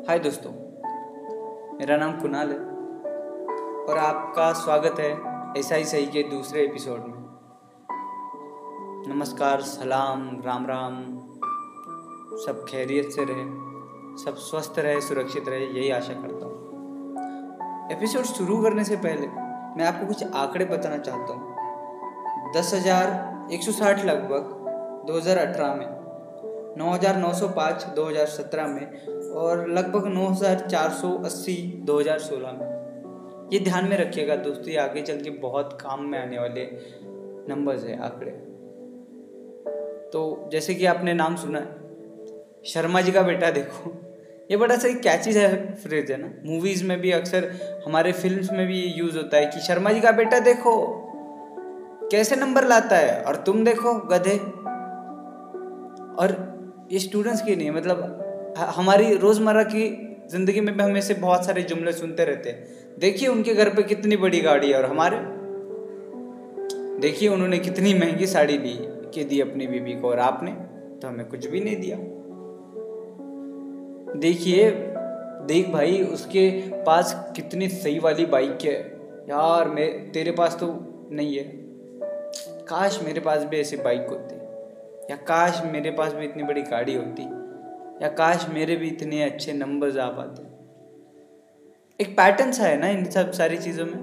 हाय दोस्तों, मेरा नाम कुणाल है और आपका स्वागत है ऐसा ही सही के दूसरे एपिसोड में। नमस्कार, सलाम, राम राम। सब खैरियत से रहे, सब स्वस्थ रहे, सुरक्षित रहे, यही आशा करता हूँ। एपिसोड शुरू करने से पहले मैं आपको कुछ आंकड़े बताना चाहता हूँ। दस हज़ार एक सौ साठ लगभग, दो हज़ार अठारह में। नौ हज़ार नौ सौ पाँच दो हज़ार सत्रह में और लगभग नौ हज़ार चार सौ अस्सी दो हज़ार सोलह में। ये ध्यान में रखिएगा दोस्तों, ये आगे चल के बहुत काम में आने वाले नंबर्स है, आंकड़े। तो जैसे कि आपने नाम सुना है शर्मा जी का बेटा देखो, ये बड़ा सही कैची है फ्रेज है ना। मूवीज़ में भी अक्सर, हमारे फिल्म्स में भी यूज़ होता है कि शर्मा जी का बेटा देखो, कैसे नंबर लाता है, और तुम देखो गधे। और ये स्टूडेंट्स की नहीं मतलब हमारी रोज़मर्रा की ज़िंदगी में भी हम ऐसे बहुत सारे जुमले सुनते रहते हैं। देखिए उनके घर पे कितनी बड़ी गाड़ी है और हमारे, देखिए उन्होंने कितनी महँगी साड़ी ली, के दी अपनी बीबी को और आपने तो हमें कुछ भी नहीं दिया। देखिए, देख भाई, उसके पास कितनी सही वाली बाइक है। यार, मैं, तेरे पास तो नहीं है। काश मेरे पास भी ऐसी बाइक होती। या काश मेरे पास भी इतनी बड़ी गाड़ी होती, या काश मेरे भी इतने अच्छे नंबर्स आ पाते। एक पैटर्न सा है ना इन सब सारी चीज़ों में?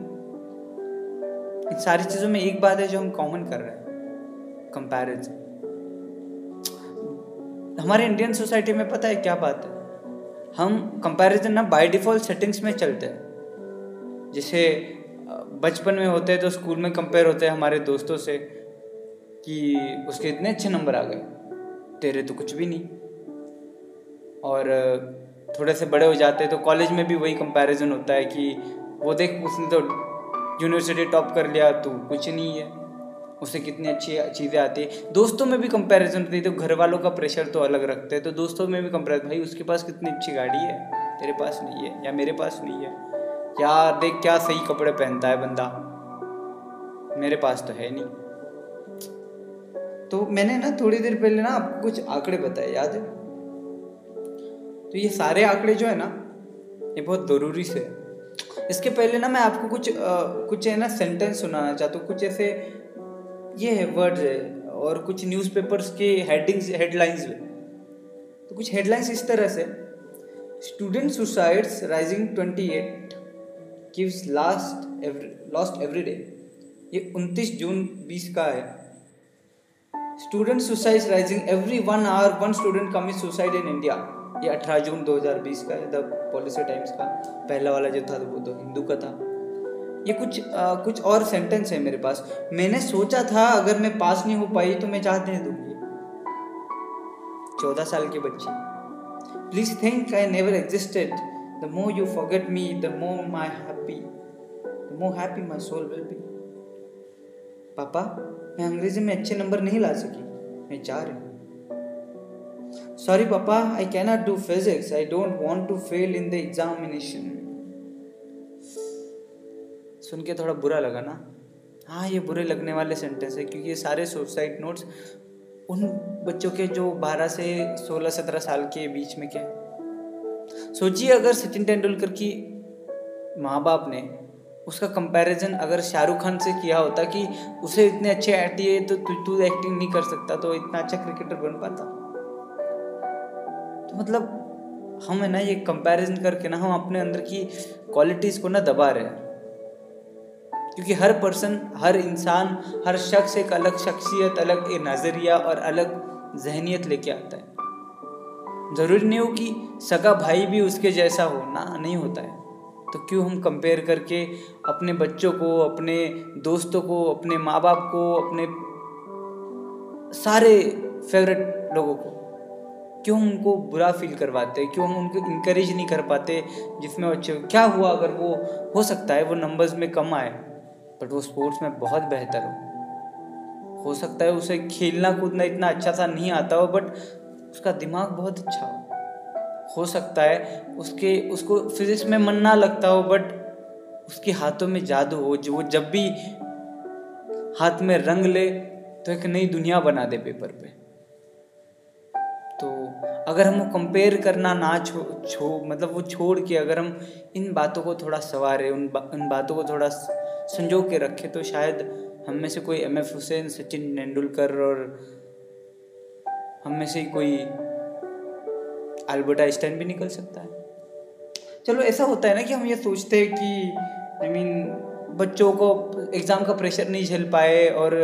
इन सारी चीज़ों में एक बात है जो हम कॉमन कर रहे हैं कंपैरिजन हमारे इंडियन सोसाइटी में पता है क्या बात है? हम कंपैरिजन ना बाय डिफ़ॉल्ट सेटिंग्स में चलते हैं। जैसे बचपन में होते हैं तो स्कूल में कंपेयर होते हैं हमारे दोस्तों से कि उसके इतने अच्छे नंबर आ गए, तेरे तो कुछ भी नहीं। और, थोड़े से बड़े हो जाते हैं तो कॉलेज में भी वही कंपैरिजन होता है कि, वो देख, उसने तो यूनिवर्सिटी टॉप कर लिया तू कुछ नहीं है। उसे कितनी अच्छी चीज़ें आती है। दोस्तों में भी कंपैरिजन होती है तो घर वालों का प्रेशर तो अलग रखते हैं। तो दोस्तों में भी कंपेयर भाई, उसके पास कितनी अच्छी गाड़ी है? तेरे पास नहीं है या मेरे पास नहीं है? यार देख, क्या सही कपड़े पहनता है बंदा? मेरे पास तो है नहीं। तो मैंने ना थोड़ी देर पहले ना आपको कुछ आंकड़े बताए याद है? तो ये सारे आंकड़े जो है ना ये बहुत ज़रूरी से इसके पहले ना मैं आपको कुछ आ, कुछ है ना सेंटेंस सुनाना चाहता हूँ। कुछ ऐसे ये है वर्ड्स है और कुछ न्यूज़पेपर्स के हेडिंग्स हेडलाइंस में तो कुछ हेडलाइंस इस तरह से student suicides rising twenty eight gives last every lost every day ये उनतीस जून बीस का है। Student suicide rising every one hour one student commit suicide in India ये 18 जून 2020 का है द पॉलिसी टाइम्स का पहला वाला जो था वो तो हिंदू का था। ये कुछ आ, कुछ और सेंटेंस है मेरे पास। मैंने सोचा था अगर मैं पास नहीं हो पाई तो मैं चाह दे दूँगी। चौदह साल की बच्ची। Please think I never existed the more you forget me the more my happy the more happy my soul will be पापा? मैं अंग्रेज़ी में अच्छे नंबर नहीं ला सकी। मैं चाह रही हूँ। सॉरी पापा I cannot do physics I don't want to fail in the examination सुन के थोड़ा बुरा लगा ना? हाँ ये बुरे लगने वाले सेंटेंस है, क्योंकि ये सारे सुसाइड नोट्स उन बच्चों के जो 12 से 16-17 साल के बीच में के। सोचिए अगर सचिन तेंदुलकर की माँ बाप ने उसका कंपैरिजन अगर शाहरुख खान से किया होता कि उसे इतने अच्छे आती है तो तू एक्टिंग नहीं कर सकता तो इतना अच्छा क्रिकेटर बन पाता। तो मतलब हम है ना ये कंपैरिजन करके ना हम अपने अंदर की क्वालिटीज़ को ना दबा रहे हैं। क्योंकि हर पर्सन हर इंसान, हर शख्स एक अलग शख्सियत, अलग नज़रिया और अलग जहनीत लेके आता है। ज़रूरी नहीं हो कि सगा भाई भी उसके जैसा हो, ना, नहीं होता है। तो क्यों हम कंपेयर करके अपने बच्चों को, अपने दोस्तों को, अपने माँ बाप को, अपने सारे फेवरेट लोगों को? क्यों उनको बुरा फील करवाते हैं? क्यों हम उनको इनक्रेज नहीं कर पाते जिसमें अच्छे क्या हुआ अगर वो हो सकता है वो नंबर्स में कम आए? बट वो स्पोर्ट्स में बहुत बेहतर हो। हो सकता है उसे खेलना कूदना इतना अच्छा सा नहीं आता हो बट उसका दिमाग बहुत अच्छा हो। हो सकता है उसके उसको फिजिक्स में मन ना लगता हो बट उसके हाथों में जादू हो जो वो जब भी हाथ में रंग ले तो एक नई दुनिया बना दे पेपर पे। तो अगर हम कंपेयर करना ना छो छो मतलब वो छोड़ के अगर हम इन बातों को थोड़ा सवारें उन बा, उन बातों को थोड़ा संजो के रखें तो शायद हम में से कोई एम एफ़ हुसैन सचिन तेंदुलकर और हम में से कोई अल्बर्ट आइंस्टाइन भी निकल सकता है। चलो, ऐसा होता है ना कि हम ये सोचते हैं कि आई मीन बच्चों को एग्ज़ाम का प्रेशर नहीं झेल पाए और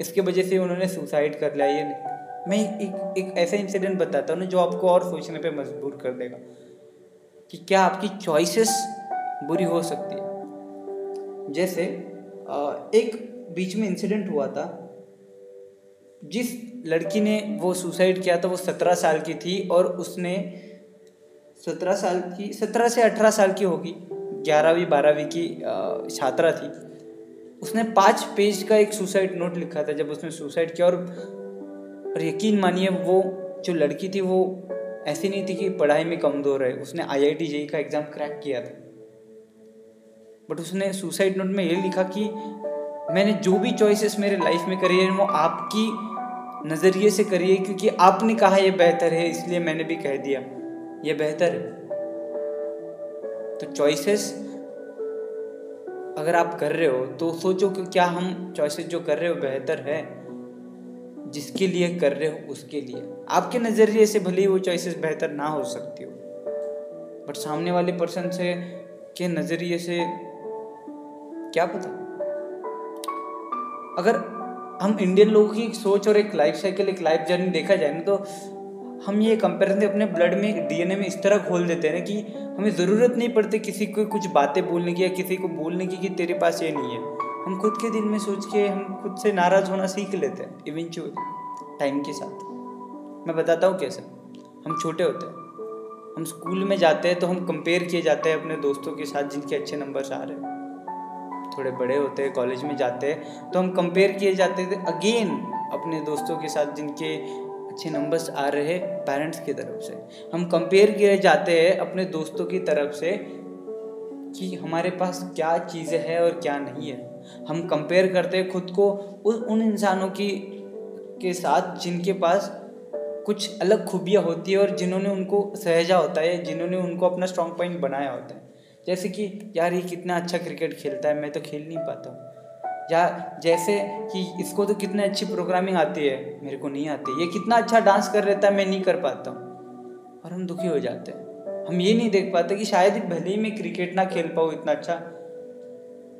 इसके वजह से उन्होंने सुसाइड कर लिया, ये नहीं। मैं एक एक ऐसा इंसिडेंट बताता हूँ ना जो आपको और सोचने पे मजबूर कर देगा कि क्या आपकी चॉइसेस बुरी हो सकती है। जैसे एक बीच में इंसिडेंट हुआ था, जिस लड़की ने वो सुसाइड किया था वो सत्रह साल की थी और उसने सत्रह साल की, सत्रह से अठारह साल की होगी, ग्यारहवीं, बारहवीं की छात्रा थी। उसने पाँच पेज का एक सुसाइड नोट लिखा था, जब उसने सुसाइड किया और और यकीन मानिए वो जो लड़की थी वो ऐसी नहीं थी कि पढ़ाई में कमज़ोर है उसने आई आई टी का एग्ज़ाम क्रैक किया था। बट उसने सुसाइड नोट में ये लिखा कि मैंने जो भी चॉइसेस मेरे लाइफ में करी है, वो आपकी नज़रिए से करिए, क्योंकि आपने कहा ये बेहतर है, इसलिए मैंने भी कह दिया। यह बेहतर है। तो चॉइसेस अगर आप कर रहे हो तो सोचो कि क्या हम चॉइसेस जो कर रहे हो बेहतर है, जिसके लिए कर रहे हो, उसके लिए। आपके नज़रिए से भले ही वो चॉइसेस बेहतर ना हो सकती हो बट सामने वाले पर्सन से, के नज़रिए से, क्या पता? अगर हम इंडियन लोगों की सोच और एक लाइफ साइकिल एक लाइफ जर्नी देखा जाए ना तो हम ये कंपेरिजन अपने ब्लड में डीएनए में इस तरह खोल देते हैं ना कि हमें ज़रूरत नहीं पड़ती किसी को कुछ बातें बोलने की या किसी को बोलने की कि तेरे पास ये नहीं है। हम खुद के दिल में सोच के हम खुद से नाराज़ होना सीख लेते हैं इवेंचुअली टाइम के साथ। मैं बताता हूँ कैसे। हम छोटे होते हैं। हम स्कूल में जाते हैं तो हम कंपेयर किए जाते हैं अपने दोस्तों के साथ जिनके अच्छे नंबर आ रहे हैं। थोड़े बड़े होते हैं कॉलेज में जाते हैं तो हम कंपेयर किए जाते थे अगेन अपने दोस्तों के साथ जिनके अच्छे नंबर्स आ रहे पेरेंट्स की तरफ़ से। हम कंपेयर किए जाते हैं अपने दोस्तों की तरफ़ से कि हमारे पास क्या चीज़ें हैं और क्या नहीं है। हम कंपेयर करते हैं खुद को उन इंसानों की, के साथ जिनके पास कुछ अलग खूबियाँ होती है और जिन्होंने उनको सहेजा होता है, जिन्होंने उनको अपना स्ट्रॉन्ग पॉइंट बनाया होता है। जैसे कि, यार, ये कितना अच्छा क्रिकेट खेलता है, मैं तो खेल नहीं पाता या जैसे कि, इसको तो कितनी अच्छी प्रोग्रामिंग आती है, मेरे को नहीं आती। ये कितना अच्छा डांस कर रहता है, मैं नहीं कर पाता हूँ। और हम दुखी हो जाते हैं। हम ये नहीं देख पाते कि शायद भले ही मैं क्रिकेट ना खेल पाऊँ इतना अच्छा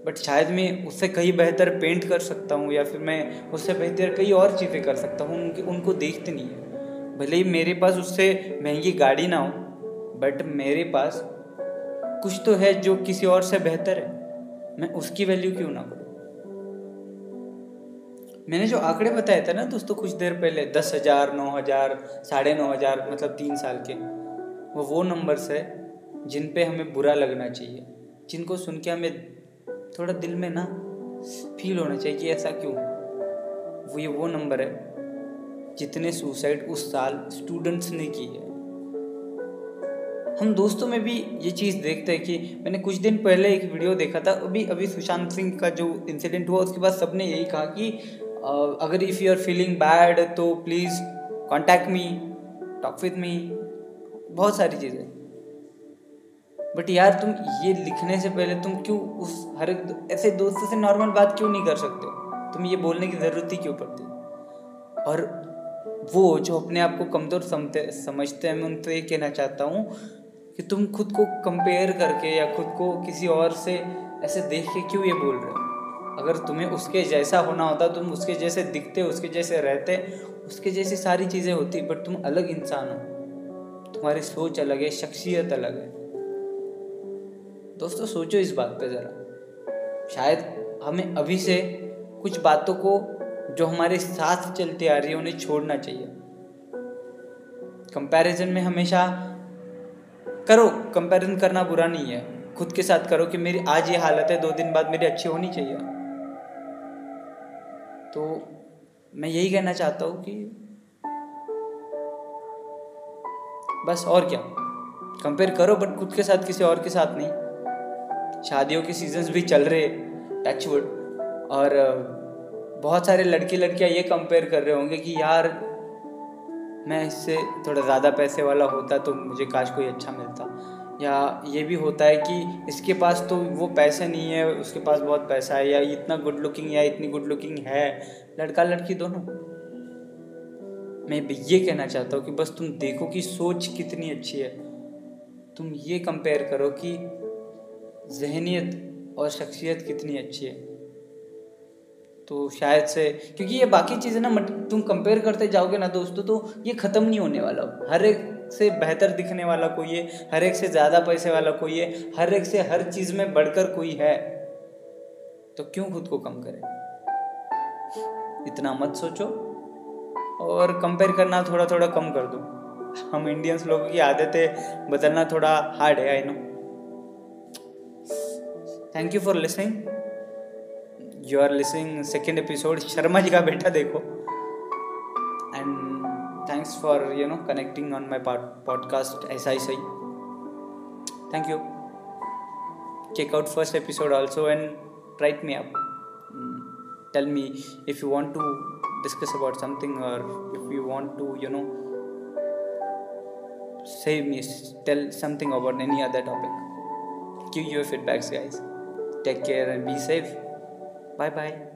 बट शायद मैं उससे कहीं बेहतर पेंट कर सकता हूँ या फिर मैं उससे बेहतर कई और चीज़ें कर सकता हूँ, उनके, उनको देखते नहीं है। भले ही मेरे पास उससे महँगी गाड़ी ना हो, बट मेरे पास कुछ तो है जो किसी और से बेहतर है। मैं उसकी वैल्यू क्यों ना करूँ? मैंने जो आंकड़े बताए थे ना दोस्तों कुछ देर पहले, दस हज़ार, नौ हज़ार, साढ़े नौ हज़ार मतलब तीन साल के, वो वो नंबर्स है जिन पे हमें बुरा लगना चाहिए, जिनको सुन के हमें थोड़ा दिल में ना फील होना चाहिए कि ऐसा क्यों वो ये वो नंबर है जितने सुसाइड उस साल स्टूडेंट्स ने किए हम दोस्तों में भी ये चीज़ देखते हैं कि मैंने कुछ दिन पहले एक वीडियो देखा था, अभी अभी सुशांत सिंह का जो इंसिडेंट हुआ, उसके बाद सबने यही कहा कि अगर if you are feeling bad तो please contact me talk with me बहुत सारी चीज़ें। बट यार, तुम ये लिखने से पहले तुम क्यों उस, हर एक ऐसे दोस्तों से नॉर्मल बात क्यों नहीं कर सकते? तुम ये बोलने की ज़रूरत ही क्यों पड़ती? और वो जो अपने आप को कमज़ोर समझते समझते हैं, मैं उनसे ये कहना चाहता हूँ कि तुम खुद को कंपेयर करके या खुद को किसी और से ऐसे देख के क्यों ये बोल रहे हो? अगर तुम्हें उसके जैसा होना होता, तुम उसके जैसे दिखते, उसके जैसे रहते, उसके जैसी सारी चीज़ें होती बट तुम अलग इंसान हो। तुम्हारी सोच अलग है, शख्सियत अलग है। दोस्तों, सोचो इस बात पे ज़रा। शायद हमें अभी से कुछ बातों को जो हमारे साथ चलती आ रही है, उन्हें छोड़ना चाहिए। कंपैरिजन में हमेशा करो कंपैरिजन करना बुरा नहीं है। खुद के साथ करो कि मेरी आज ये हालत है, दो दिन बाद मेरी अच्छी होनी चाहिए। तो मैं यही कहना चाहता हूँ कि बस और क्या। कंपेयर करो बट खुद के साथ किसी और के साथ नहीं। शादियों के सीजन्स भी चल रहे टचवुड और बहुत सारे लड़के लड़कियाँ ये कंपेयर कर रहे होंगे कि यार मैं इससे थोड़ा ज़्यादा पैसे वाला होता तो मुझे काश कोई अच्छा मिलता। या ये भी होता है कि इसके पास तो वो पैसे नहीं है, उसके पास बहुत पैसा है, या इतना गुड लुकिंग या इतनी गुड लुकिंग है, लड़का लड़की दोनों। मैं ये कहना चाहता हूँ कि बस तुम देखो कि सोच कितनी अच्छी है। तुम ये कंपेयर करो कि जहनीत और शख्सियत कितनी अच्छी है। तो शायद से, क्योंकि ये बाकी चीज़ें ना तुम कंपेयर करते जाओगे ना दोस्तों तो ये ख़त्म नहीं होने वाला। हर एक से बेहतर दिखने वाला कोई है, हर एक से ज़्यादा पैसे वाला कोई है, हर एक से हर चीज़ में बढ़कर कोई है। तो क्यों खुद को कम करें? इतना मत सोचो, और कंपेयर करना थोड़ा थोड़ा कम कर दो। हम इंडियंस लोगों की आदतें बदलना थोड़ा हार्ड है I know thank you for listening you are listening second episode Sharma ji का बेटा देखो and thanks for you know connecting on my podcast ऐसा ही सही thank you check out first episode also and write me up tell me if you want to discuss about something और if you want to you know save me tell something about any other topic Q your feedbacks guys take care and be safe 拜拜。